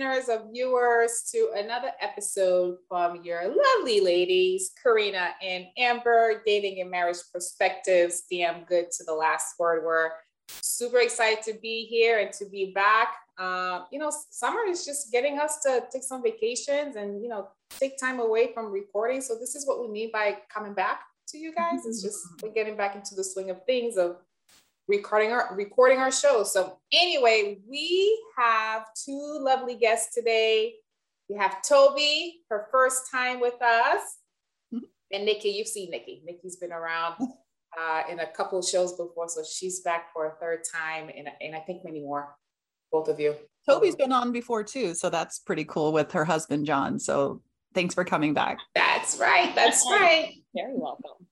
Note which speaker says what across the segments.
Speaker 1: listeners, viewers, to another episode from your lovely ladies, Karina and Amber, dating and marriage perspectives. Damn good to the last word. We're super excited to be here and to be back. Uh, you know, summer is just getting us to take some vacations and you know take time away from recording. So this is what we mean by coming back to you guys. It's just we're getting back into the swing of things of recording our recording our show. So anyway, we have two lovely guests today. We have Toby, her first time with us, mm-hmm. and Nikki. You've seen Nikki. Nikki's been around uh, in a couple of shows before, so she's back for a third time, and, and I think many more. Both of you.
Speaker 2: Toby's been on before too, so that's pretty cool with her husband John. So thanks for coming back.
Speaker 1: That's right. That's right.
Speaker 3: Very welcome.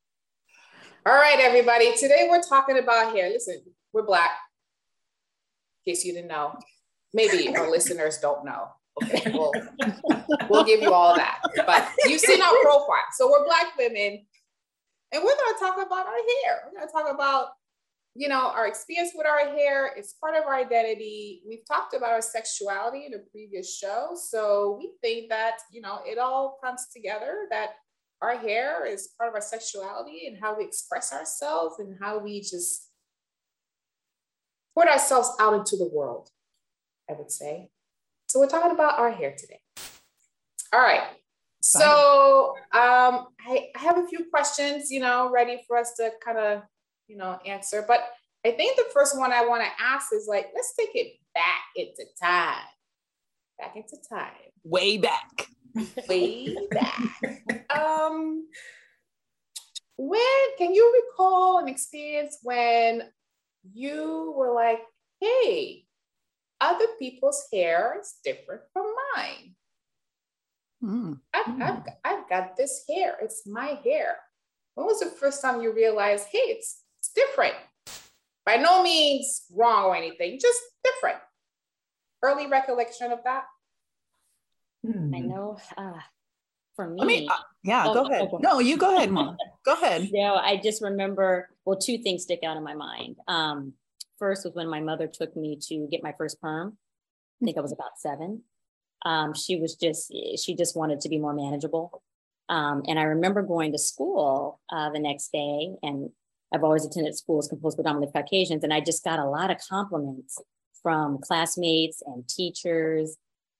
Speaker 1: All right, everybody. Today we're talking about hair. Listen, we're black. In case you didn't know, maybe our listeners don't know. Okay, we'll, we'll give you all that. But you've seen our profile. So we're black women, and we're going to talk about our hair. We're going to talk about, you know, our experience with our hair. It's part of our identity. We've talked about our sexuality in a previous show. So we think that, you know, it all comes together that our hair is part of our sexuality and how we express ourselves and how we just put ourselves out into the world, I would say. So we're talking about our hair today. All right. So um, I, I have a few questions, you know, ready for us to kind of, you know, answer. But I think the first one I want to ask is like, let's take it back into time. Back into time.
Speaker 2: Way back
Speaker 1: way back. um, when can you recall an experience when you were like, hey, other people's hair is different from mine? Mm. I've, mm. I've, I've got this hair, it's my hair. When was the first time you realized, hey, it's, it's different? By no means wrong or anything, just different. Early recollection of that?
Speaker 3: Hmm. I know uh, for me.
Speaker 2: I mean, uh, yeah, oh, go ahead. Oh, no, you go ahead, mom. go ahead.
Speaker 3: No, I just remember, well, two things stick out in my mind. Um, first was when my mother took me to get my first perm. I think I was about seven. Um, she was just, she just wanted to be more manageable. Um, and I remember going to school uh, the next day, and I've always attended schools composed predominantly Caucasians, and I just got a lot of compliments from classmates and teachers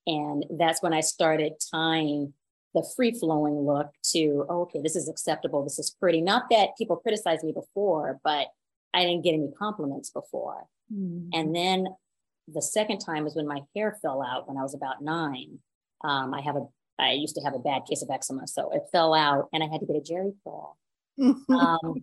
Speaker 3: and that's when I started tying the free flowing look to, oh, okay, this is acceptable. This is pretty. Not that people criticized me before, but I didn't get any compliments before. Mm-hmm. And then the second time was when my hair fell out when I was about nine. Um, I have a, I used to have a bad case of eczema, so it fell out, and I had to get a Jheri curl. um,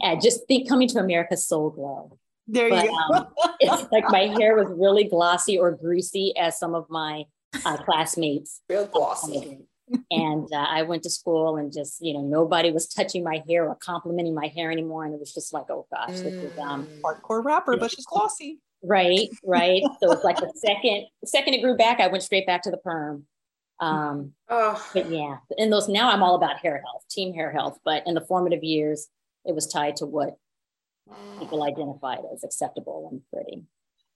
Speaker 3: and just think coming to America Soul Glo.
Speaker 2: There but, you go. um,
Speaker 3: it's like my hair was really glossy or greasy, as some of my uh, classmates.
Speaker 1: Real glossy.
Speaker 3: and uh, I went to school and just, you know, nobody was touching my hair or complimenting my hair anymore. And it was just like, oh gosh, mm. this is um,
Speaker 2: mm. hardcore rapper, but she's glossy.
Speaker 3: Right, right. so it's like the second, second it grew back, I went straight back to the perm. Um, oh. But yeah, in those now I'm all about hair health, team hair health. But in the formative years, it was tied to what people identified as acceptable and pretty.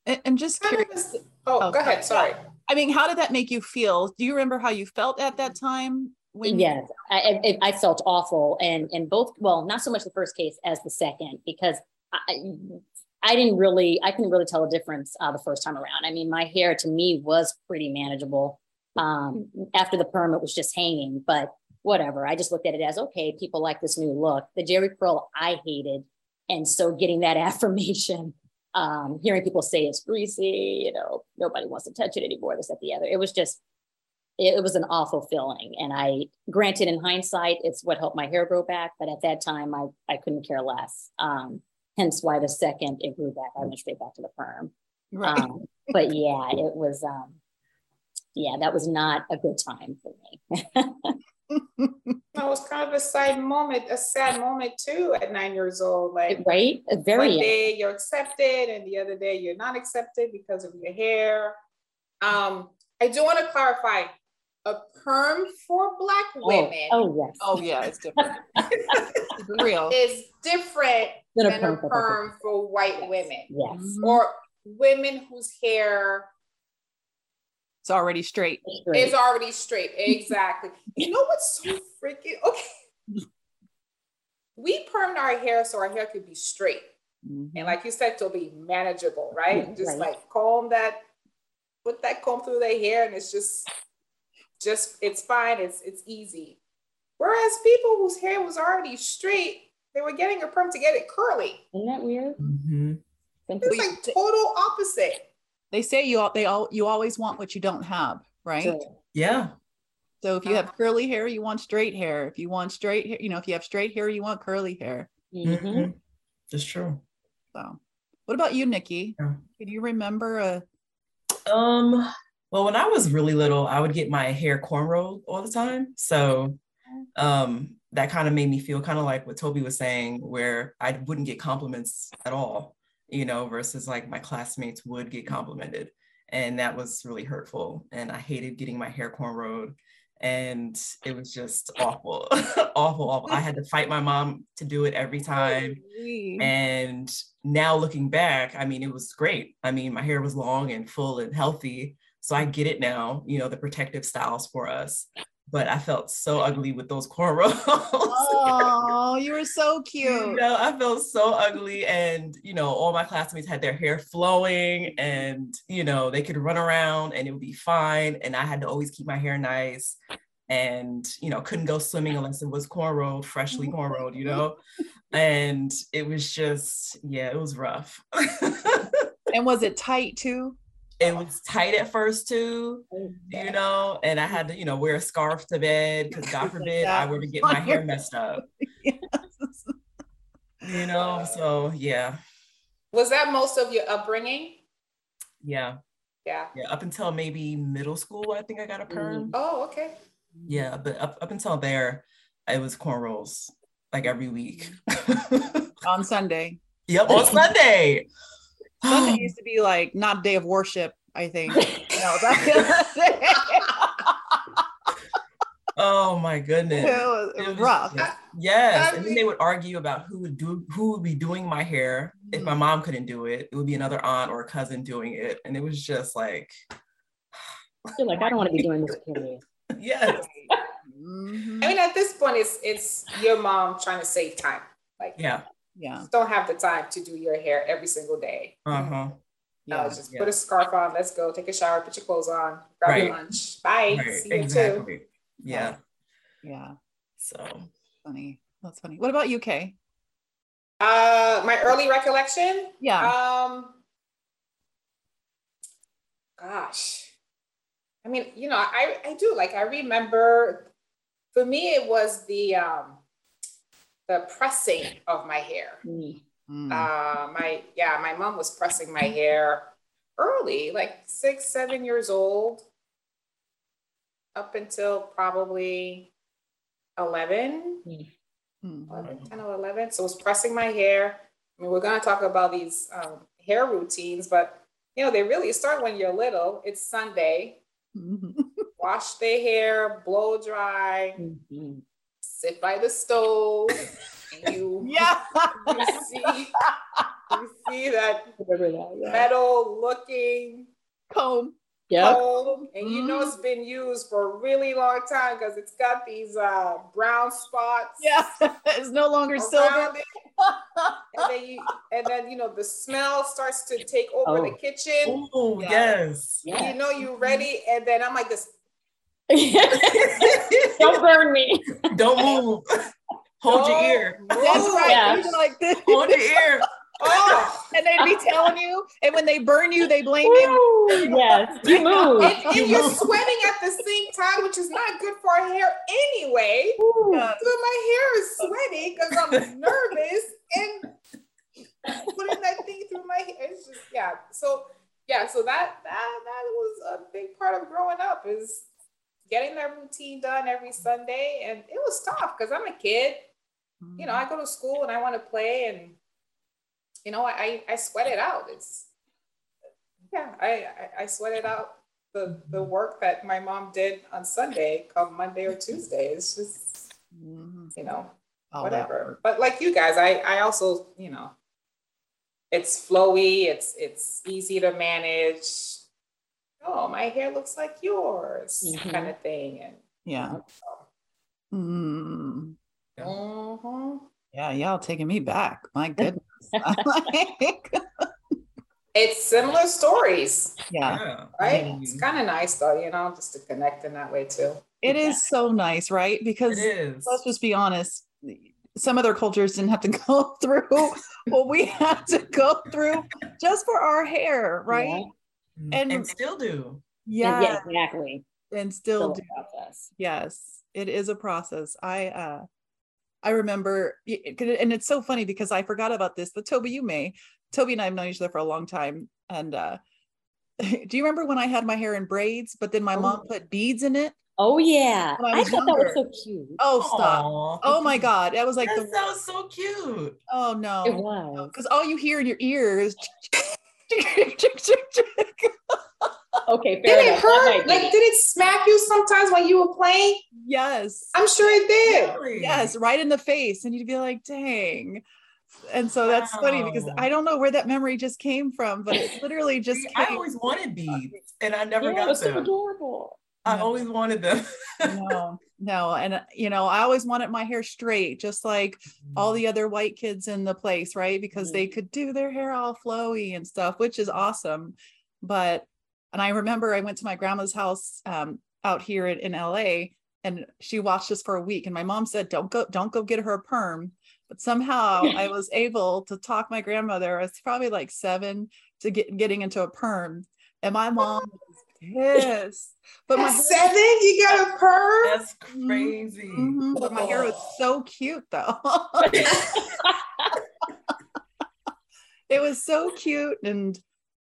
Speaker 2: And, and just curious.
Speaker 1: Oh, oh, go ahead. Sorry.
Speaker 2: I mean, how did that make you feel? Do you remember how you felt at that time?
Speaker 3: When yes, I, I, I felt awful, and and both. Well, not so much the first case as the second, because I, I didn't really, I couldn't really tell a difference uh, the first time around. I mean, my hair to me was pretty manageable. Um, after the perm, it was just hanging, but whatever. I just looked at it as okay, people like this new look. The Jheri curl I hated, and so getting that affirmation um, hearing people say it's greasy, you know, nobody wants to touch it anymore, this, at the other. It was just, it, it was an awful feeling. And I, granted, in hindsight, it's what helped my hair grow back. But at that time, I, I couldn't care less. Um, hence why the second it grew back, I went straight back to the perm. Right. Um, but yeah, it was, um, yeah, that was not a good time for me.
Speaker 1: that was kind of a sad moment, a sad moment too at nine years old. Like
Speaker 3: right, very
Speaker 1: one day you're accepted and the other day you're not accepted because of your hair. Um, I do want to clarify a perm for black women
Speaker 3: Oh, oh yes.
Speaker 2: Oh yeah, it's different. Keep it real.
Speaker 1: is different
Speaker 3: Than a
Speaker 1: than a
Speaker 3: perm for
Speaker 1: perm for white
Speaker 3: Yes.
Speaker 1: women
Speaker 3: Yes.
Speaker 2: Mhm.
Speaker 1: or women whose hair
Speaker 2: It's already straight.
Speaker 1: It's already straight. Exactly. You know what's so freaking okay? We permed our hair so our hair could be straight.
Speaker 2: Mhm.
Speaker 1: And like you said, to be manageable, right?
Speaker 3: Yeah,
Speaker 1: just
Speaker 3: right.
Speaker 1: like comb that, put that comb through their hair, and it's just, just it's fine. It's it's easy. Whereas people whose hair was already straight, they were getting a perm to get it curly.
Speaker 3: Isn't that weird?
Speaker 4: Mm-hmm.
Speaker 1: It's
Speaker 2: Wait,
Speaker 1: like total opposite.
Speaker 2: They say you all they all you always want what you don't have, right?
Speaker 3: So,
Speaker 4: Yeah.
Speaker 2: So if you have curly hair, you want straight hair. If you want straight hair, you know, if you have straight hair, you want curly hair.
Speaker 3: mhm.
Speaker 4: Mhm. That's true.
Speaker 2: So what about you, Nikki?
Speaker 4: Yeah.
Speaker 2: Can you remember a
Speaker 4: Um, well, when I was really little, I would get my hair cornrowed all the time. So um that kind of made me feel kind of like what Toby was saying, where I wouldn't get compliments at all, you know, versus like my classmates would get complimented. And that was really hurtful. And I hated getting my hair cornrowed. And it was just awful, awful, awful. I had to fight my mom to do it every time. And now looking back, I mean, it was great. I mean, my hair was long and full and healthy. So I get it now, you know, the protective styles for us. But I felt so ugly with those cornrows.
Speaker 2: Oh, you were so
Speaker 4: you
Speaker 2: cute.
Speaker 4: know, I felt so ugly. And, you know, all my classmates had their hair flowing and, you know, they could run around and it would be fine. And I had to always keep my hair nice and, you know, couldn't go swimming unless it was cornrowed, freshly cornrowed, you know? And it was just, yeah, it was rough.
Speaker 2: And was it tight too?
Speaker 4: It was tight at first too, you know, and I had to, you know, wear a scarf to bed because God forbid. I were to get my hair messed up,
Speaker 2: Yes.
Speaker 4: you know. So yeah,
Speaker 1: Was that most of your upbringing?
Speaker 4: yeah,
Speaker 1: Yeah.
Speaker 4: yeah. Up until maybe middle school, I think I got a mm-hmm. perm.
Speaker 1: Oh, okay.
Speaker 4: Yeah, but up, up until there, it was cornrows like every week.
Speaker 2: On Sunday.
Speaker 4: yep, on Sunday.
Speaker 2: Sunday used to be like not day of worship, I think. No, that,
Speaker 4: oh my goodness.
Speaker 2: it was, it was rough.
Speaker 4: Yes, yes.
Speaker 1: I
Speaker 4: and then they would argue about who would do who would be doing my hair. If my mom couldn't do it, it would be another aunt or a cousin doing it. And it was just like,
Speaker 3: You're like, I don't want to be doing this period.
Speaker 4: yes,
Speaker 2: Mhm.
Speaker 1: I mean, at this point, it's it's your mom trying to save time. Like,
Speaker 4: yeah,
Speaker 2: Yeah.
Speaker 1: you don't have the time to do your hair every single day.
Speaker 4: uh-huh.
Speaker 1: No,
Speaker 2: Yeah.
Speaker 1: just
Speaker 4: yeah.
Speaker 1: put a scarf on. Let's go. Take a shower. Put your clothes on. Grab your lunch. Bye.
Speaker 4: Right,
Speaker 1: See you too.
Speaker 4: exactly. Yeah.
Speaker 2: Yeah.
Speaker 4: So
Speaker 2: Funny. That's funny. What about UK?
Speaker 1: Uh, my early recollection.
Speaker 2: Yeah.
Speaker 1: Um, gosh, I mean, you know, I I do like I remember. For me, it was the um, the pressing of my hair.
Speaker 3: Mm.
Speaker 1: Uh, my yeah, my mom was pressing my hair early, like six, seven years old, up until probably 11,
Speaker 2: Mm.
Speaker 1: 11 10 or 11. So it was pressing my hair. I mean, we're going to talk about these um, hair routines, but you know, they really start when you're little. It's Sunday.
Speaker 2: Mhm.
Speaker 1: Wash their hair, blow dry,
Speaker 3: Mhm.
Speaker 1: Sit by the stove, and you,
Speaker 2: Yeah.
Speaker 1: you see you see that
Speaker 3: that, yeah.
Speaker 1: metal looking
Speaker 2: Comb.
Speaker 3: Yep.
Speaker 1: comb, and you know it's been used for a really long time because it's got these uh, brown spots.
Speaker 2: Yeah. it's no longer silver.
Speaker 1: it. And then you, and then you know the smell starts to take over the
Speaker 3: Oh.
Speaker 1: kitchen.
Speaker 4: oh
Speaker 2: Yeah.
Speaker 4: yes.
Speaker 3: Yeah.
Speaker 1: You know you're ready, and then I'm like this.
Speaker 3: Don't burn me.
Speaker 4: Don't move. Hold your ear.
Speaker 1: move."
Speaker 2: That's right.
Speaker 3: Yeah.
Speaker 2: You'd like this.
Speaker 4: Hold your ear.
Speaker 1: Oh,
Speaker 2: And they'd be telling you, and when they burn you, they blame you.
Speaker 3: Woo, yes. You move.
Speaker 1: and, and
Speaker 4: You
Speaker 1: you're
Speaker 4: move.
Speaker 1: sweating at the same time, which is not good for our hair anyway.
Speaker 3: Woo.
Speaker 2: Uh, yeah.
Speaker 1: So my hair is sweaty because I'm nervous and putting that thing through my hair. It's just yeah. So yeah, so that that that was a big part of growing up is getting that routine done every Sunday, and it was tough because I'm a kid. You know, I go to school and I want to play, and you know, I I sweat it out. It's yeah, I I, sweat it out. the the work that my mom did on Sunday come Monday or Tuesday. It's just
Speaker 2: Mhm.
Speaker 1: you know
Speaker 2: All
Speaker 1: whatever. But like you guys, I I also you know it's flowy. It's it's easy to manage. Oh, my hair looks like yours,
Speaker 3: Mhm.
Speaker 1: kind of thing. And
Speaker 2: Yeah. Mm.
Speaker 1: Mhm.
Speaker 2: Yeah, y'all taking me back. My goodness. Like,
Speaker 1: it's similar stories,
Speaker 2: yeah,
Speaker 4: Yeah.
Speaker 1: right?
Speaker 4: Mhm.
Speaker 1: It's kind of nice though, you know, just to connect in that way too.
Speaker 2: it is so nice, right? Because
Speaker 4: It is.
Speaker 2: let's just be honest. Some other cultures didn't have to go through what we had to go through just for our hair, right?
Speaker 4: Mhm.
Speaker 2: and-
Speaker 4: and still do.
Speaker 2: Yeah,
Speaker 3: Yeah, exactly.
Speaker 2: and still
Speaker 3: Still
Speaker 2: do.
Speaker 3: process.
Speaker 2: Yes, it is a process. I uh I remember y- it could- and it's so funny because I forgot about this, but Toby, you may. Toby and I have known each other for a long time. And uh do you remember when I had my hair in braids, but then my
Speaker 3: Oh.
Speaker 2: mom put beads in it?
Speaker 3: Oh yeah,
Speaker 2: I
Speaker 3: I,
Speaker 2: was
Speaker 3: thought that was so cute.
Speaker 2: Oh, stop.
Speaker 4: Aw.
Speaker 2: Oh my God. That was like
Speaker 4: that
Speaker 2: the
Speaker 4: sounds so cute.
Speaker 2: oh no, It
Speaker 3: was.
Speaker 2: Because all you hear in your ears.
Speaker 3: Okay,
Speaker 1: Did
Speaker 3: fair
Speaker 1: it
Speaker 3: enough. That
Speaker 1: hurt? Like, did it smack you sometimes when you were playing?
Speaker 2: yes.
Speaker 1: I'm sure it did.
Speaker 2: Yes, right in the face. And you'd be like, dang. And so that's funny because I don't know where that memory just came from, but it literally just
Speaker 4: See, I always wanted beads and I never
Speaker 3: yeah,
Speaker 4: got
Speaker 3: was so
Speaker 4: them.
Speaker 3: adorable.
Speaker 4: I
Speaker 2: No.
Speaker 4: always wanted them.
Speaker 2: no, no. And, uh, you know, I always wanted my hair straight, just like all the other white kids in the place, right? Because they could do their hair all flowy and stuff, which is awesome. But, and I remember I went to my grandma's house um, out here in, in LA and she watched us for a week. And my mom said, don't go, don't go get her a perm. But somehow I was able to talk my grandmother, I was probably like seven, to get getting into a perm. And my mom was pissed. But my
Speaker 1: At seven, you got a perm?
Speaker 4: That's crazy.
Speaker 2: Mhm, But my hair was so cute though. it was so cute and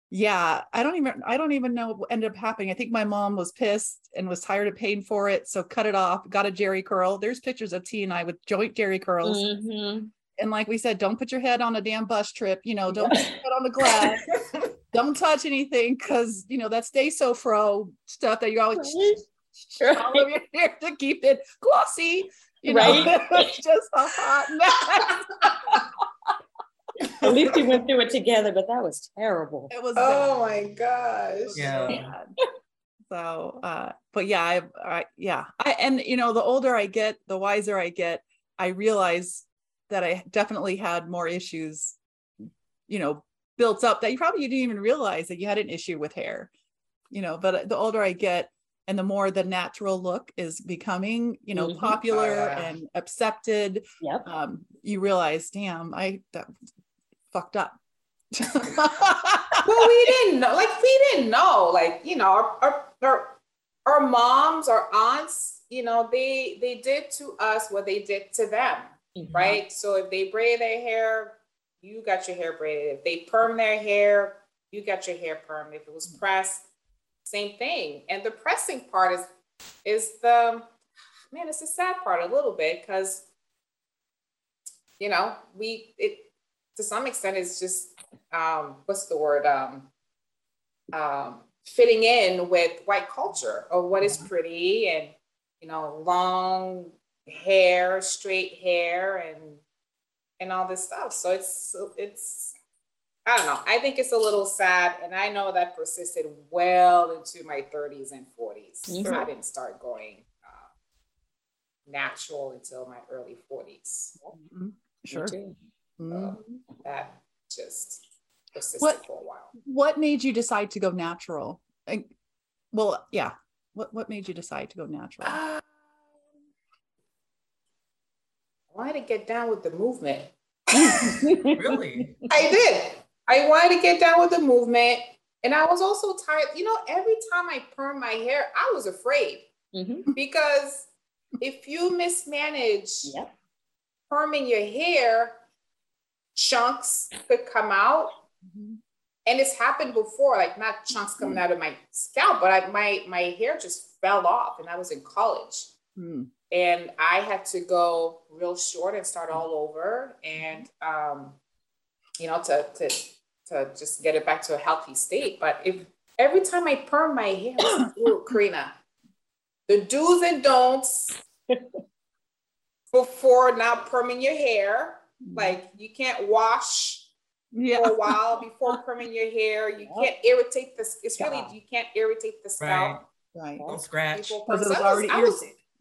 Speaker 2: yeah, I don't even I don't even know what ended up happening. I think my mom was pissed and was tired of paying for it, so cut it off, got a Jheri curl. There's pictures of T and I with joint Jheri curls.
Speaker 3: Mhm.
Speaker 2: And like we said, don't put your head on a damn bus trip, you know, don't put your head on the glass, don't touch anything because you know that Stay Soft Fro stuff that you always
Speaker 3: Right.
Speaker 2: all of your hair to keep it glossy. You know,
Speaker 3: Right.
Speaker 2: it's just a hot mess.
Speaker 3: At least we went through it together, but that was terrible.
Speaker 2: It was
Speaker 1: Oh
Speaker 2: bad.
Speaker 1: my gosh.
Speaker 2: So
Speaker 4: Yeah.
Speaker 2: So, uh, but yeah, I, I, yeah, I, and you know, the older I get, the wiser I get. I realize that I definitely had more issues, you know, built up that you probably didn't even realize that you had an issue with hair, you know. But the older I get, and the more the natural look is becoming, you know,
Speaker 3: Mhm.
Speaker 2: popular
Speaker 1: Oh, yeah.
Speaker 2: and accepted,
Speaker 3: Yep.
Speaker 2: um, you realize, damn, I that fucked up.
Speaker 1: well, we didn't know. Like we didn't know. Like you know, our our our, our moms, our aunts, you know, they they did to us what they did to them,
Speaker 3: Mhm.
Speaker 1: right? So if they braid their hair, you got your hair braided. If they perm their hair, you got your hair perm. If it was pressed, same thing. And the pressing part is is the man. It's a sad part a little bit because you know we it to some extent it's just um what's the word um um fitting in with white culture of what is pretty and you know long hair straight hair and and all this stuff so it's it's i don't know i think it's a little sad and i know that persisted well into my 30s and 40s
Speaker 3: Mhm.
Speaker 1: i didn't start going uh, natural until my early 40s
Speaker 2: Mhm. Sure.
Speaker 3: too.
Speaker 2: Mhm.
Speaker 1: that just persisted
Speaker 2: What-
Speaker 1: for a while
Speaker 2: what made you decide to go natural? And- well, yeah. What what made you decide to go natural?
Speaker 1: Um, I wanted to get down with the movement.
Speaker 4: really?
Speaker 1: I did. I wanted to get down with the movement. And I was also tired. You know, every time I perm my hair, I was afraid
Speaker 3: Mhm.
Speaker 1: because if you mismanage
Speaker 3: Yep.
Speaker 1: perming your hair, chunks could come out.
Speaker 2: Mhm.
Speaker 1: And it's happened before, like not chunks coming out of my scalp, but I, my my hair just fell off, and I was in college. And I had to go real short and start all over, and um, you know, to to to just get it back to a healthy state. But if every time I perm my hair, ooh, Karina, the do's and don'ts before not perming your hair.
Speaker 2: Mm-hmm.
Speaker 1: Like you can't wash
Speaker 2: yeah.
Speaker 1: for a while before perming your hair. You can't irritate the. It's really you can't irritate the scalp.
Speaker 2: Right.
Speaker 4: Don't scratch.
Speaker 2: Because it was
Speaker 1: perm. I
Speaker 2: already
Speaker 1: I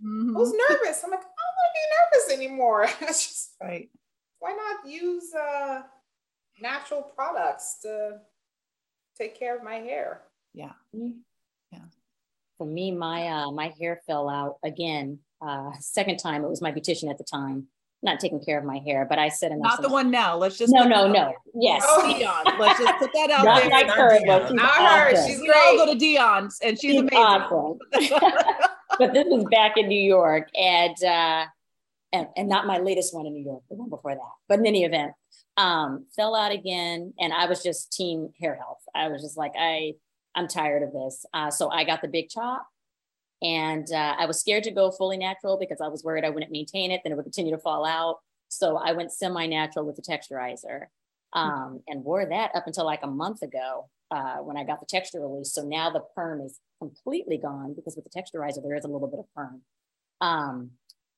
Speaker 1: was,
Speaker 2: irritated.
Speaker 1: I was nervous. I'm like, I don't want to be nervous anymore. It's just
Speaker 2: Right.
Speaker 1: why not use uh, natural products to take care of my hair?
Speaker 2: Yeah. Yeah.
Speaker 3: For me, my uh, my hair fell out again. Uh, second time, it was my beautician at the time, not taking care of my hair. But I said, enough.
Speaker 2: Not the one now. Let's just
Speaker 3: No, no,
Speaker 2: that
Speaker 3: no. Yes.
Speaker 1: Oh.
Speaker 2: Dion. Let's just put that out
Speaker 3: Not
Speaker 2: there.
Speaker 3: like
Speaker 4: Not
Speaker 3: her,
Speaker 4: Dion.
Speaker 3: but she's
Speaker 1: Not her.
Speaker 3: awesome.
Speaker 1: She's
Speaker 2: we all go to Dion's and she's,
Speaker 3: She's
Speaker 2: amazing.
Speaker 3: awesome. but this was back in New York, and uh, and and not my latest one in New York, the one before that. But in any event, um, fell out again, and I was just team hair health. I was just like, I I'm tired of this. Uh, so I got the big chop, and uh, I was scared to go fully natural because I was worried I wouldn't maintain it, then it would continue to fall out. So I went semi-natural with the texturizer, um, and wore that up until like a month ago uh, when I got the texture release. So now the perm is completely gone because with the texturizer there is a little bit of perm. Um,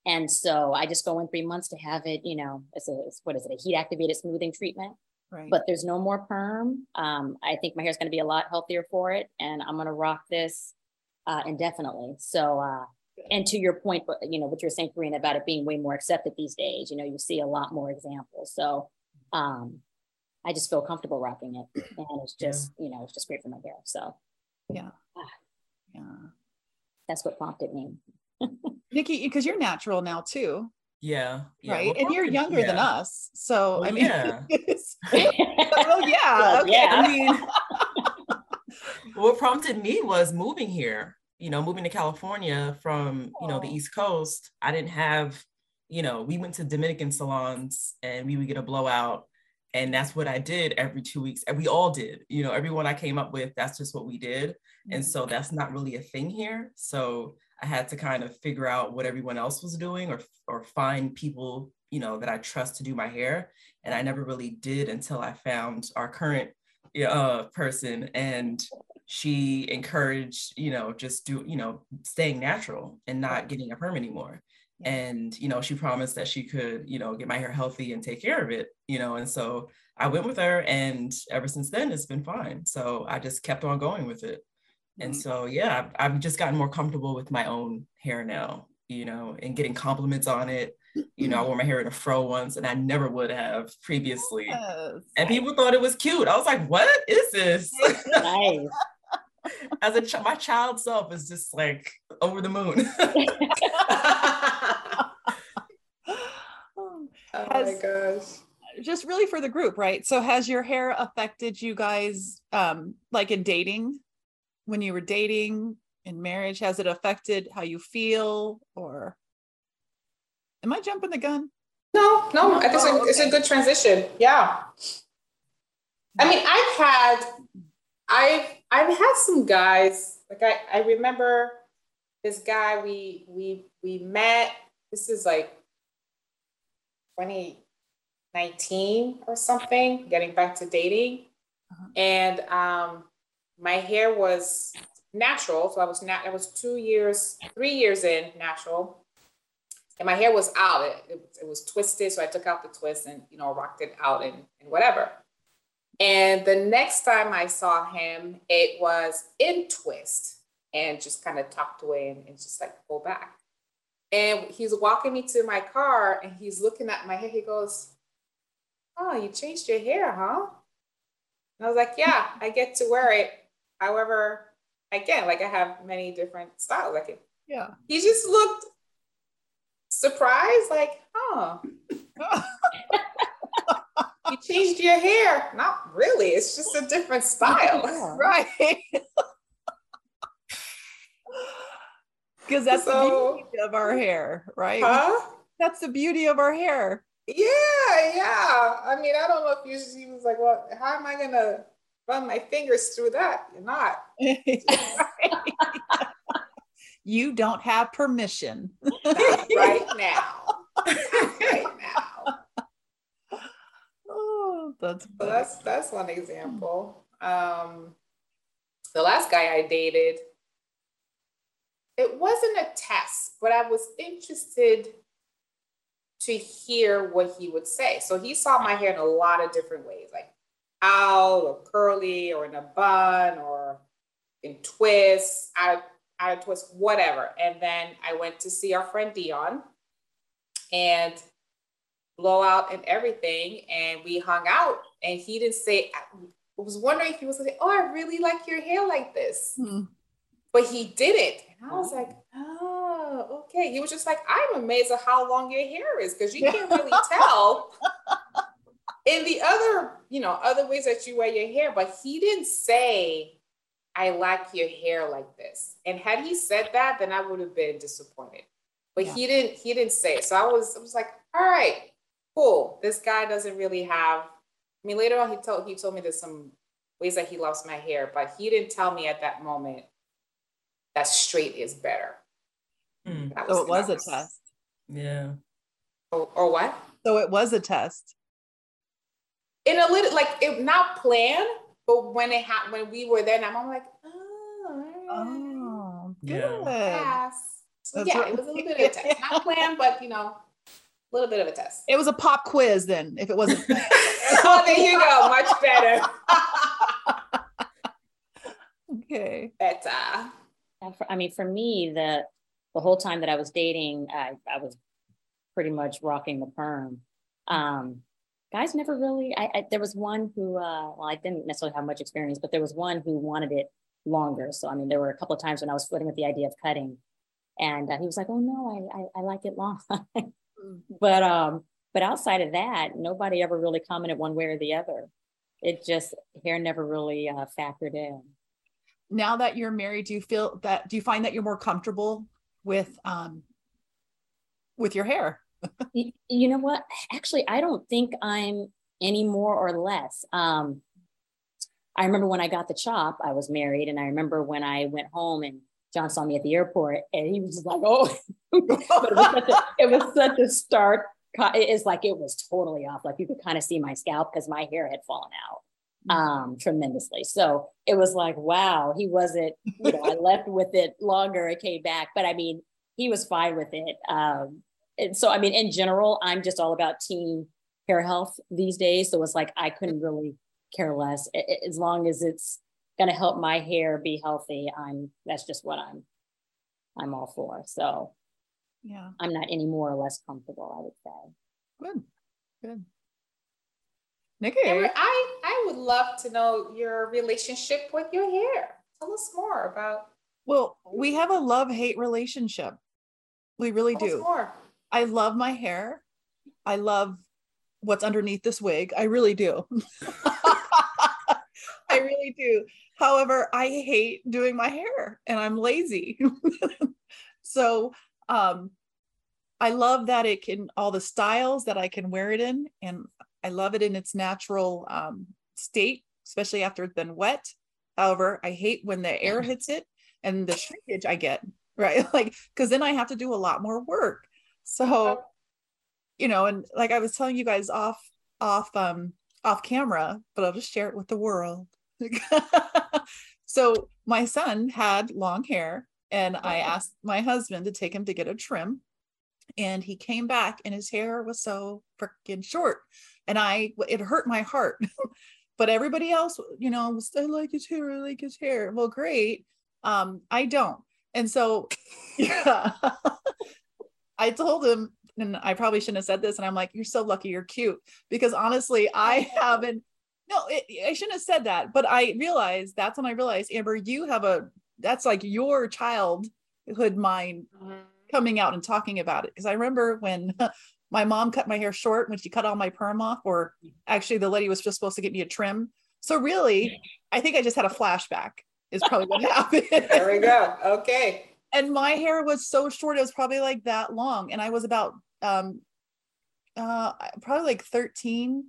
Speaker 3: and so I just go in three months to have it, you know, it's a what is it, a heat activated smoothing treatment.
Speaker 2: Right.
Speaker 3: But there's no more perm. Um, I think my hair is going to be a lot healthier for it, and I'm going to rock this uh, indefinitely. So, uh, and to your point, but you know what you're saying, Karina, about it being way more accepted these days. You know, you see a lot more examples. So, um, I just feel comfortable rocking it, and it's just you know it's just great for my hair. So
Speaker 2: yeah.
Speaker 3: That's what prompted me.
Speaker 2: Nikki, because you're natural now too,
Speaker 4: Yeah. yeah.
Speaker 2: right?
Speaker 4: Well,
Speaker 2: and you're
Speaker 4: probably-
Speaker 2: younger than us. So
Speaker 4: Well,
Speaker 2: I mean,
Speaker 4: yeah.
Speaker 2: oh yeah.
Speaker 3: Well,
Speaker 2: Okay.
Speaker 3: yeah.
Speaker 4: I mean, what prompted me was moving here, you know, moving to California from, you know, the East Coast. I didn't have, you know, we went to Dominican salons and we would get a blowout. And that's what I did every two weeks. And we all did, you know, everyone I came up with, that's just what we did. And so that's not really a thing here. So I had to kind of figure out what everyone else was doing or or find people, you know, that I trust to do my hair. And I never really did until I found our current uh, person and she encouraged, you know, just do, you know, staying natural and not getting a perm anymore.
Speaker 2: Yeah.
Speaker 4: And, you know, she promised that she could, you know, get my hair healthy and take care of it, you know, and so I went with her and ever since then it's been fine. So I just kept on going with it. And
Speaker 2: Mhm.
Speaker 4: so, yeah, I've, I've just gotten more comfortable with my own hair now, you know, and getting compliments on it. You know, I wore my hair in a fro once and I never would have previously.
Speaker 2: Yes.
Speaker 4: And people thought it was cute. I was like, what is this?
Speaker 3: nice.
Speaker 4: As a ch- my child self is just like over the moon.
Speaker 1: Oh my gosh.
Speaker 2: just really for the group, right? So has your hair affected you guys um like in dating? When you were dating in marriage, has it affected how you feel or am I jumping the gun?
Speaker 1: No, no, I think it's a, it's a good transition. Yeah. I mean, I've had, I've, I've had some guys. Like I, I remember this guy. We, we, we met. This is like 2019 or something. Getting back to dating,
Speaker 2: Uh-huh.
Speaker 1: and um, my hair was natural. So I was not. I was two years, three years in natural and my hair was out. It, it, it was twisted, so I took out the twist and you know rocked it out and, and whatever. And the next time I saw him, it was in twist and just kind of tucked away and, and just like pulled back. And he's walking me to my car and he's looking at my hair. He goes, "Oh, you changed your hair, huh?" And I was like, "Yeah, I get to wear it. However, again, like I have many different styles. Like it
Speaker 2: Yeah.
Speaker 1: he just looked surprised, like, huh, you changed your hair. Not really, it's just a different style.
Speaker 2: right. Because that's
Speaker 1: So-
Speaker 2: the beauty of our hair, right?
Speaker 1: Huh?
Speaker 2: That's the beauty of our hair.
Speaker 1: Yeah, yeah. I mean, I don't know if you she was like, well, how am I gonna run my fingers through that? You're not.
Speaker 2: you don't have permission.
Speaker 1: Not right now. Not right now.
Speaker 2: Oh, that's
Speaker 1: So that's that's one example. Um, the last guy I dated, it wasn't a test, but I was interested to hear what he would say. So he saw my hair in a lot of different ways, like out or curly or in a bun or in twists, out of, out of twist, whatever. And then I went to see our friend Dion and blowout and everything. And we hung out and he didn't say, I was wondering if he was like, oh, I really like your hair like this. Hmm. But he didn't. And I was like, oh, okay. He was just like, I'm amazed at how long your hair is because you can't really tell in the other, you know, other ways that you wear your hair. But he didn't say, I like your hair like this. And had he said that, then I would have been disappointed. But yeah. he didn't, he didn't say it. So I was, I was like, all right, cool. This guy doesn't really have I mean, later on, he told he told me there's some ways that he loves my hair, but he didn't tell me at that moment that straight is better.
Speaker 2: Mm. So it was a test.
Speaker 4: Yeah.
Speaker 1: Or, or what?
Speaker 2: So it was a test.
Speaker 1: In a little, like it not planned, but when it happened, when we were there, and I'm like, oh,
Speaker 2: oh, good.
Speaker 1: Yeah. So yeah, it was a little bit of a test, not planned, but you know, little bit of a test.
Speaker 2: It was a pop quiz then, if it wasn't.
Speaker 1: oh, there you go. Much better.
Speaker 2: okay.
Speaker 1: Better.
Speaker 3: I mean, for me, the the whole time that I was dating, I, I was pretty much rocking the perm. Um, guys never really. I, I there was one who, uh, well, I didn't necessarily have much experience, but there was one who wanted it longer. So I mean, there were a couple of times when I was flirting with the idea of cutting, and uh, he was like, "Oh no, I I, I like it long." but um, but outside of that, nobody ever really commented one way or the other. It just hair never really uh, factored in.
Speaker 2: Now that you're married, do you feel that? Do you find that you're more comfortable with um, with your hair?
Speaker 3: you, you know what? Actually, I don't think I'm any more or less. Um, I remember when I got the chop, I was married, and I remember when I went home and John saw me at the airport and he was just like, oh, it, was a, it, was such a stark, it's like it was totally off. Like you could kind of see my scalp because my hair had fallen out um, tremendously. So it was like, wow, he wasn't, you know, I left with it longer, it came back, but I mean, he was fine with it. Um, and so, I mean, in general, I'm just all about team hair health these days. So it's like, I couldn't really care less as long as it's going to help my hair be healthy, I'm that's just what I'm I'm all for. So
Speaker 2: yeah,
Speaker 3: I'm not any more or less comfortable, I would say.
Speaker 2: Good. Good. Nikki.
Speaker 1: Amber, I, I would love to know your relationship with your hair. Tell us more about
Speaker 2: well, we have a love-hate relationship. We really Tell do.
Speaker 1: More.
Speaker 2: I love my hair. I love what's underneath this wig. I really do. Really do. However, I hate doing my hair and I'm lazy. so um, I love that it can, all the styles that I can wear it in. And I love it in its natural um, state, especially after it's been wet. However, I hate when the air hits it and the shrinkage I get, right? Like, because then I have to do a lot more work. So, you know, and like I was telling you guys off, off, um, off camera, but I'll just share it with the world. so my son had long hair and I asked my husband to take him to get a trim and he came back and his hair was so freaking short and I it hurt my heart. but everybody else, you know, was I like his hair, I like his hair. Well, great. Um, I don't. And so yeah. I told him, and I probably shouldn't have said this, and I'm like, you're so lucky you're cute. Because honestly, I haven't no, it, I shouldn't have said that, but I realized that's when I realized, Amber, you have a that's like your childhood mind mm-hmm. coming out and talking about it. Because I remember when my mom cut my hair short when she cut all my perm off, or actually the lady was just supposed to get me a trim. So really, I think I just had a flashback. Is probably what happened.
Speaker 1: there we go. Okay.
Speaker 2: And my hair was so short; it was probably like that long, and I was about um, uh, probably like 13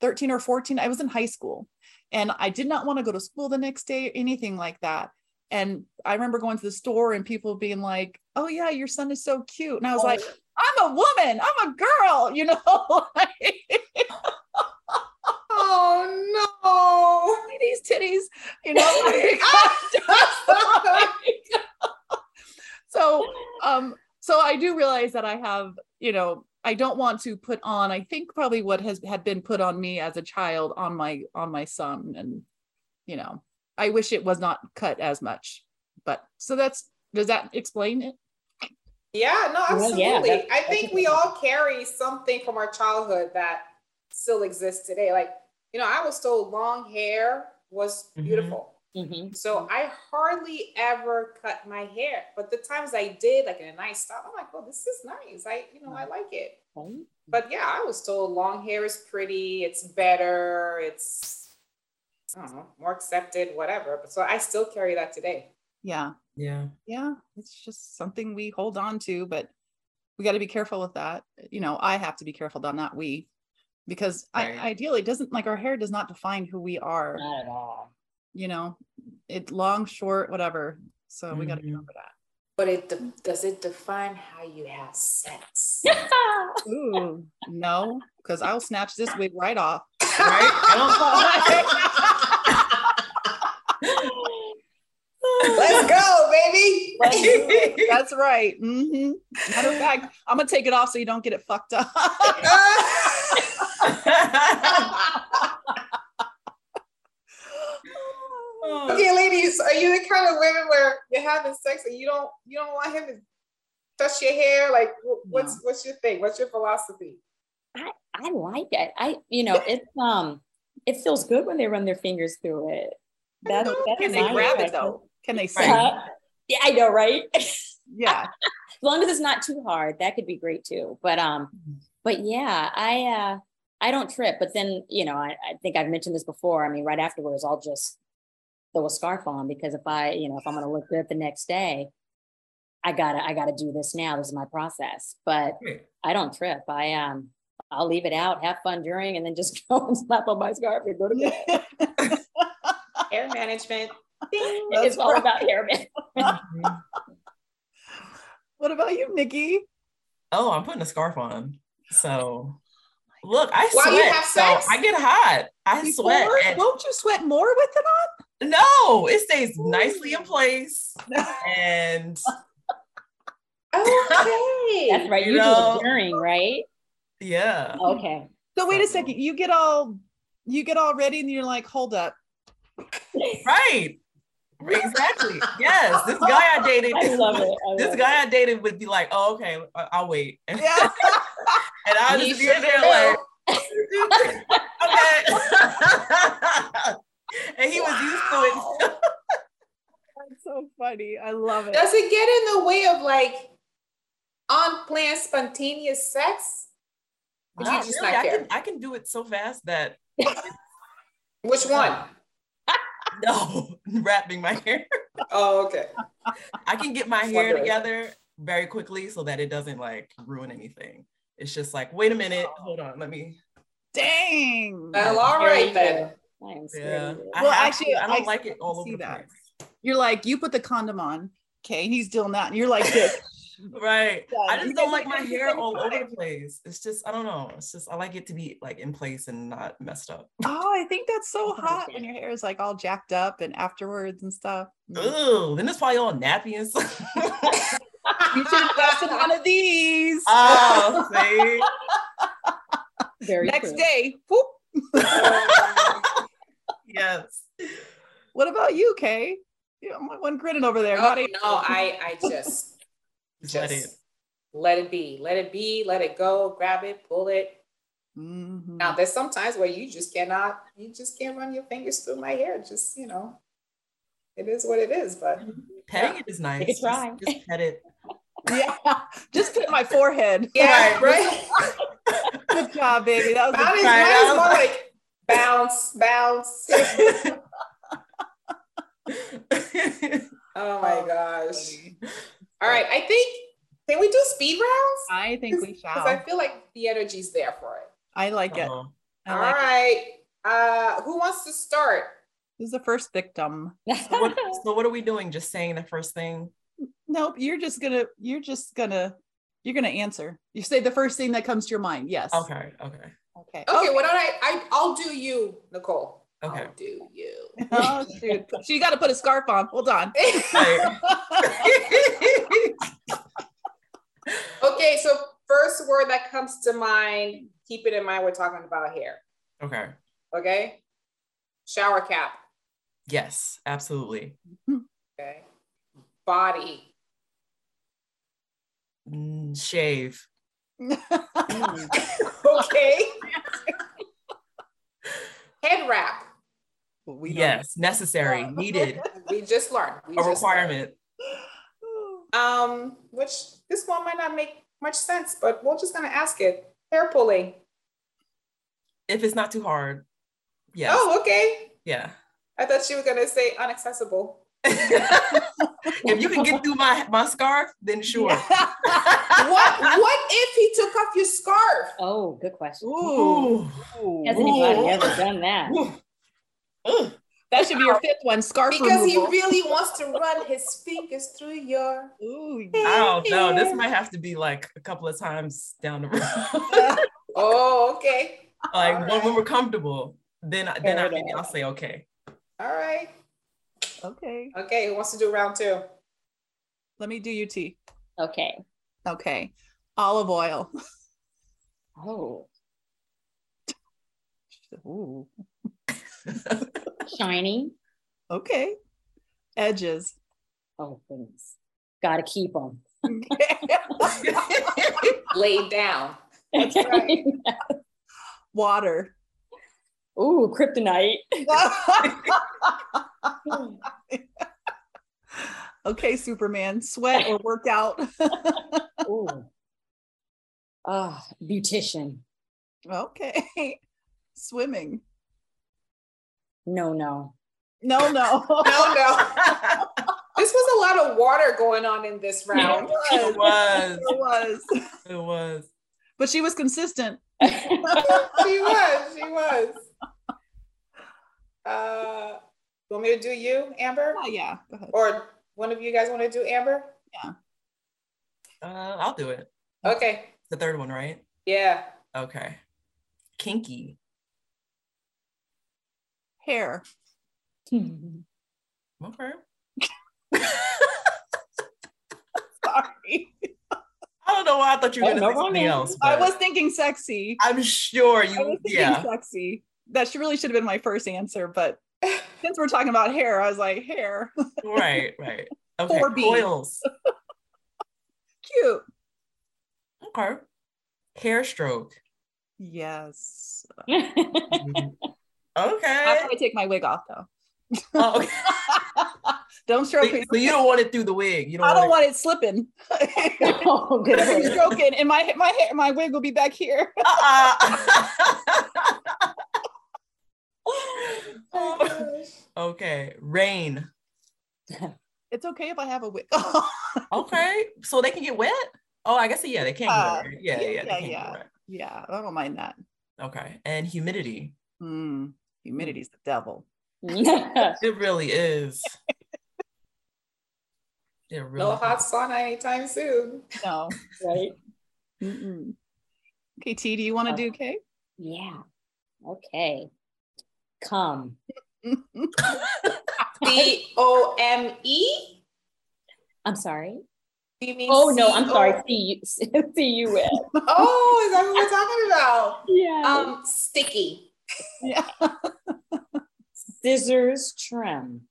Speaker 2: 13 or 14 i was in high school and i did not want to go to school the next day or anything like that and i remember going to the store and people being like oh yeah your son is so cute and i was oh. like i'm a woman i'm a girl you know oh
Speaker 1: no
Speaker 2: these titties you know. so um so I do realize that I have, you know, I don't want to put on, I think probably what has had been put on me as a child on my on my son. And, you know, I wish it was not cut as much. But so that's does that explain it?
Speaker 1: Yeah, no,
Speaker 3: Well,
Speaker 1: absolutely.
Speaker 3: yeah,
Speaker 1: I think we all carry something from our childhood that still exists today. Like, you know, I was told long hair was
Speaker 4: Mhm.
Speaker 1: beautiful.
Speaker 3: Mhm.
Speaker 1: So I hardly ever cut my hair. But the times I did, like in a nice style, I'm like, well, this is nice. I, you know, I like it.
Speaker 3: Right?
Speaker 1: But yeah, I was told long hair is pretty, it's better, it's I don't know, more accepted, whatever. But so I still carry that today.
Speaker 2: Yeah.
Speaker 4: Yeah.
Speaker 2: Yeah. It's just something we hold on to, but we got to be careful with that. You know, I have to be careful, though, not we, because
Speaker 4: Right.
Speaker 2: I, ideally doesn't like our hair does not define who we are.
Speaker 3: Not at all.
Speaker 2: You know, it long, short, whatever. So we got to remember that.
Speaker 1: But it de- does it define how you have sex?
Speaker 2: Ooh, no, because I'll snatch this wig right off.
Speaker 4: Right?
Speaker 1: Let's go, baby.
Speaker 3: Let's do it.
Speaker 2: That's right. hmm Matter of fact, I'm gonna take it off so you don't get it fucked up.
Speaker 1: okay, ladies, are you the kind of women where you're having sex and you don't you don't want him to touch your hair? Like, wh- what's what's your thing? What's your philosophy?
Speaker 3: I, I like it. I, you know, it's um, it feels good when they run their fingers through it. That, that's
Speaker 2: Can they grab it though? Can they say?
Speaker 3: Uh, yeah, I know, right?
Speaker 2: Yeah.
Speaker 3: as long as it's not too hard, that could be great too. But um, but yeah, I uh, I don't trip. But then you know, I, I think I've mentioned this before. I mean, right afterwards, I'll just throw a scarf on because if I, you know, if I'm gonna look good the next day, I gotta I gotta do this now. This is my process. But I don't trip. I um I'll leave it out, have fun during, and then just go and slap on my scarf and go to bed.
Speaker 1: Hair management.
Speaker 3: it's all about hair man.
Speaker 2: what about you, Nikki?
Speaker 4: Oh, I'm putting a scarf on. So look, I
Speaker 1: While
Speaker 4: sweat.
Speaker 1: you have
Speaker 4: so? I get hot. I
Speaker 2: Before?
Speaker 4: sweat. and-
Speaker 2: Won't you sweat more with it on?
Speaker 4: No, it stays nicely in place. And
Speaker 1: Okay.
Speaker 3: That's right.
Speaker 4: You
Speaker 3: You, do
Speaker 4: know-
Speaker 3: it during, right?
Speaker 4: yeah.
Speaker 3: Okay.
Speaker 2: So wait a second. You get all you get all ready and you're like, hold up.
Speaker 4: Right. Exactly. Yes. This guy I dated.
Speaker 3: I love it. I
Speaker 4: This
Speaker 3: love
Speaker 4: guy I dated would be like, oh, okay, I- I'll wait. And, I
Speaker 1: You
Speaker 4: just be
Speaker 1: should
Speaker 4: in there
Speaker 1: know.
Speaker 4: like, okay. and he was used to it.
Speaker 2: That's so funny. I love it.
Speaker 1: Does it get in the way of like unplanned spontaneous sex? Or do you just
Speaker 4: really.
Speaker 1: not
Speaker 4: I can I can do it so fast that
Speaker 1: Which one?
Speaker 4: no wrapping my hair.
Speaker 1: Oh, okay.
Speaker 4: I can get my hair together very quickly so that it doesn't like ruin anything. It's just like, wait a minute, oh. hold on, let me.
Speaker 2: Dang.
Speaker 1: Well, all
Speaker 3: Very
Speaker 1: right then.
Speaker 3: I am scared.
Speaker 4: Yeah,
Speaker 3: of.
Speaker 4: I
Speaker 2: Well, actually,
Speaker 4: to. I don't
Speaker 2: I
Speaker 4: like it all over the
Speaker 2: that.
Speaker 4: place.
Speaker 2: You're like, you put the condom on. Okay. And he's doing that. And you're like this.
Speaker 4: Right.
Speaker 2: Yeah,
Speaker 4: I just
Speaker 2: guys
Speaker 4: don't like my hair all over the place. It's just I don't know. It's just I like it to be like in place and not messed up.
Speaker 2: oh, I think that's so hot when your hair is like all jacked up and afterwards and stuff. Mm.
Speaker 4: Ugh, then it's probably all nappy and stuff.
Speaker 2: You should invest in one of these.
Speaker 4: oh, see?
Speaker 3: Very
Speaker 2: Next
Speaker 3: true.
Speaker 2: day. whoop.
Speaker 4: yes.
Speaker 2: What about you, Kay? You know, one grinning over there.
Speaker 1: Oh, no, I I just
Speaker 4: Just let it.
Speaker 1: let it be. Let it be. Let it go. Grab it. Pull it.
Speaker 2: Mhm.
Speaker 1: Now there's sometimes where you just cannot. You just can't run your fingers through my hair. Just you know, it is what it is. But
Speaker 4: Petting it is nice.
Speaker 3: Take a.
Speaker 4: Just, just pet it.
Speaker 2: Yeah. Just put my forehead.
Speaker 1: yeah,
Speaker 4: Right.
Speaker 1: right.
Speaker 2: Good job, baby. That was
Speaker 1: Mine
Speaker 2: a
Speaker 1: is,
Speaker 4: Right,
Speaker 1: mine is
Speaker 4: was
Speaker 1: more
Speaker 4: like-
Speaker 1: like bounce, bounce. Oh my
Speaker 2: Oh,
Speaker 1: gosh. All right, I think can we do speed rounds?
Speaker 2: I think we
Speaker 1: Because I feel like the energy's there for it.
Speaker 2: I like it.
Speaker 4: Uh-oh.
Speaker 2: I
Speaker 1: All
Speaker 2: like it.
Speaker 1: Uh, who wants to start?
Speaker 2: Who's the first victim?
Speaker 4: So what, so what are we doing? Just saying the first thing?
Speaker 2: Nope. You're just gonna. You're just gonna. You're gonna answer. You say the first thing that comes to your mind. Yes.
Speaker 4: Okay. Okay.
Speaker 2: Okay.
Speaker 1: Okay, what did I, I I'll do you, Nicole.
Speaker 4: Okay.
Speaker 1: How do you?
Speaker 2: oh shoot. She got to put a scarf on. Hold on.
Speaker 1: okay, so first word that comes to mind, keep it in mind, we're talking about hair.
Speaker 4: okay.
Speaker 1: Okay. Shower cap.
Speaker 4: Yes, absolutely.
Speaker 1: Okay. Body.
Speaker 4: Mm, shave.
Speaker 1: Okay. Head wrap.
Speaker 2: We don't-
Speaker 4: yes, necessary, needed,
Speaker 1: We just learned. We
Speaker 4: a
Speaker 1: just
Speaker 4: requirement.
Speaker 1: learned. Um, which this one might not make much sense, but we're just gonna ask it. Hair pulling.
Speaker 4: If it's not too hard. Yeah.
Speaker 1: Oh, okay.
Speaker 4: Yeah.
Speaker 1: I thought she was gonna say unaccessible.
Speaker 4: if you can get through my my scarf, then sure.
Speaker 1: What what if he took off your scarf?
Speaker 3: Oh, good question.
Speaker 2: Ooh.
Speaker 4: Ooh.
Speaker 3: Hasn't anybody ever done that?
Speaker 4: Ooh.
Speaker 2: That should be your fifth one. Scarf
Speaker 1: Because he really wants to run his fingers through your
Speaker 2: Ooh,
Speaker 4: I don't know. This might have to be like a couple of times down the road.
Speaker 1: Oh, okay.
Speaker 4: like
Speaker 1: All
Speaker 4: when,
Speaker 1: right.
Speaker 4: when we're comfortable, then Fair then I, maybe I'll say okay.
Speaker 1: All right.
Speaker 2: okay.
Speaker 1: Okay, who wants to do round two?
Speaker 2: Let me do UT.
Speaker 3: Okay.
Speaker 2: Okay. Olive oil.
Speaker 3: Oh,
Speaker 2: Ooh.
Speaker 3: Shiny.
Speaker 2: Okay. Edges.
Speaker 3: Oh, goodness. Got to keep them.
Speaker 1: Laid down. That's right.
Speaker 2: Water.
Speaker 3: Ooh, kryptonite.
Speaker 2: okay, Superman. Sweat or workout.
Speaker 3: Ooh. Ah, beautician.
Speaker 2: okay. Swimming.
Speaker 3: No, no.
Speaker 2: No, no.
Speaker 1: No, no. This was a lot of water going on in this round.
Speaker 4: it was.
Speaker 2: It was.
Speaker 4: It was.
Speaker 2: But she was consistent.
Speaker 1: she was. She was. Uh, you want me to do you, Amber?
Speaker 2: Oh, yeah. Go ahead.
Speaker 1: Or one of you guys want to do Amber? Yeah.
Speaker 4: Uh, I'll do it.
Speaker 1: Okay.
Speaker 4: The third one, right?
Speaker 1: Yeah.
Speaker 4: Okay. Kinky.
Speaker 2: Hair.
Speaker 4: Okay.
Speaker 2: Sorry.
Speaker 4: I don't know why I thought you were
Speaker 3: Oh,
Speaker 4: gonna
Speaker 3: no
Speaker 4: say something
Speaker 3: wrong
Speaker 4: else.
Speaker 2: I was thinking sexy.
Speaker 4: I'm sure
Speaker 2: I was
Speaker 4: you.
Speaker 2: thinking
Speaker 4: Yeah.
Speaker 2: sexy. That should really should have been my first answer, but since we're talking about hair, I was like, hair.
Speaker 4: right. Right. Okay.
Speaker 2: Four
Speaker 4: Coils.
Speaker 2: Cute.
Speaker 4: Okay. Hair stroke.
Speaker 2: Yes.
Speaker 4: Mhm.
Speaker 2: After
Speaker 4: okay.
Speaker 2: I take my wig off though.
Speaker 4: Oh, okay.
Speaker 2: Don't
Speaker 4: So,
Speaker 2: stroke it.
Speaker 4: so you don't want it through the wig. You don't
Speaker 2: I don't
Speaker 4: want
Speaker 2: want it slipping.
Speaker 3: oh, good.
Speaker 2: If it's
Speaker 3: lord.
Speaker 2: stroking and my my hair, my wig will be back here.
Speaker 4: it. Uh-uh. okay. Rain.
Speaker 2: It's okay if I have a wig.
Speaker 4: Okay. So they can get wet? Oh, I guess yeah, they can
Speaker 2: Uh,
Speaker 4: get wet. Yeah, yeah,
Speaker 2: yeah,
Speaker 4: they can
Speaker 2: yeah. yeah, I don't mind that.
Speaker 4: Okay. And humidity.
Speaker 2: Mm, humidity's the devil.
Speaker 4: It really is. It really
Speaker 1: No hot sauna anytime soon.
Speaker 2: No.
Speaker 3: right?
Speaker 2: Mm-mm. Okay, T, do you want to do K?
Speaker 3: Yeah. Okay. Come.
Speaker 1: C O M E?
Speaker 3: I'm sorry.
Speaker 1: You mean
Speaker 3: Oh no, I'm sorry. See you. See you with.
Speaker 1: Oh, is that what we're talking about?
Speaker 3: Yeah.
Speaker 1: Um, sticky.
Speaker 2: Yeah.
Speaker 3: Scissors trim.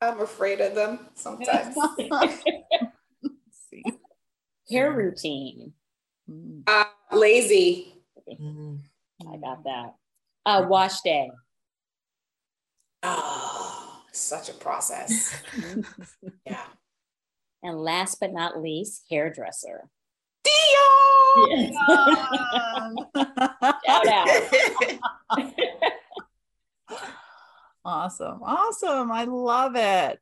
Speaker 1: I'm afraid of them sometimes.
Speaker 3: Hair routine.
Speaker 2: Mm.
Speaker 1: uh, lazy.
Speaker 4: Mhm.
Speaker 3: I got that. Uh, wash day.
Speaker 1: Oh, such a process. Yeah.
Speaker 3: And last but not least, hairdresser.
Speaker 1: Dion!
Speaker 3: Yes. Shout out.
Speaker 2: awesome. Awesome. I love it.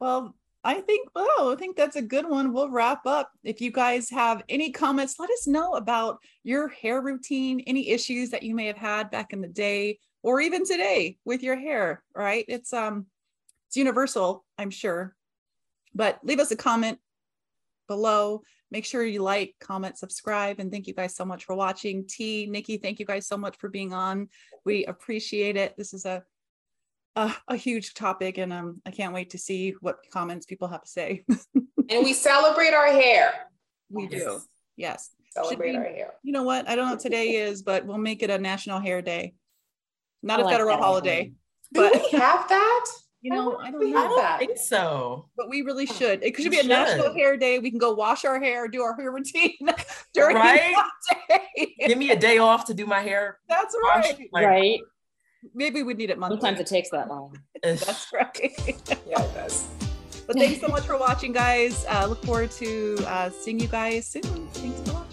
Speaker 2: Well, I think, oh, I think that's a good one. We'll wrap up. If you guys have any comments, let us know about your hair routine, any issues that you may have had back in the day or even today with your hair, right? It's um it's universal, I'm sure. But leave us a comment below. Make sure you like, comment, subscribe, and thank you guys so much for watching. T, Nikki, thank you guys so much for being on. We appreciate it. This is a a, a huge topic, and um, I can't wait to see what comments people have to say.
Speaker 1: and we celebrate our hair.
Speaker 2: We yes. do. Yes.
Speaker 1: Celebrate be, our hair.
Speaker 2: You know what? I don't know what today is, but we'll make it a National Hair Day. Not I a like federal holiday.
Speaker 1: But do we have that?
Speaker 2: You know, I don't, I
Speaker 4: don't think so.
Speaker 2: But we really should. It could be a national hair day. We can go wash our hair, do our hair routine during right?
Speaker 4: day. Give me a day off to do my hair.
Speaker 2: That's right.
Speaker 3: Like, right.
Speaker 2: Maybe we need it monthly.
Speaker 3: Sometimes it takes that long.
Speaker 2: That's right.
Speaker 1: yeah, it does.
Speaker 2: But thanks so much for watching, guys. Uh, look forward to uh, seeing you guys soon. Thanks a watching.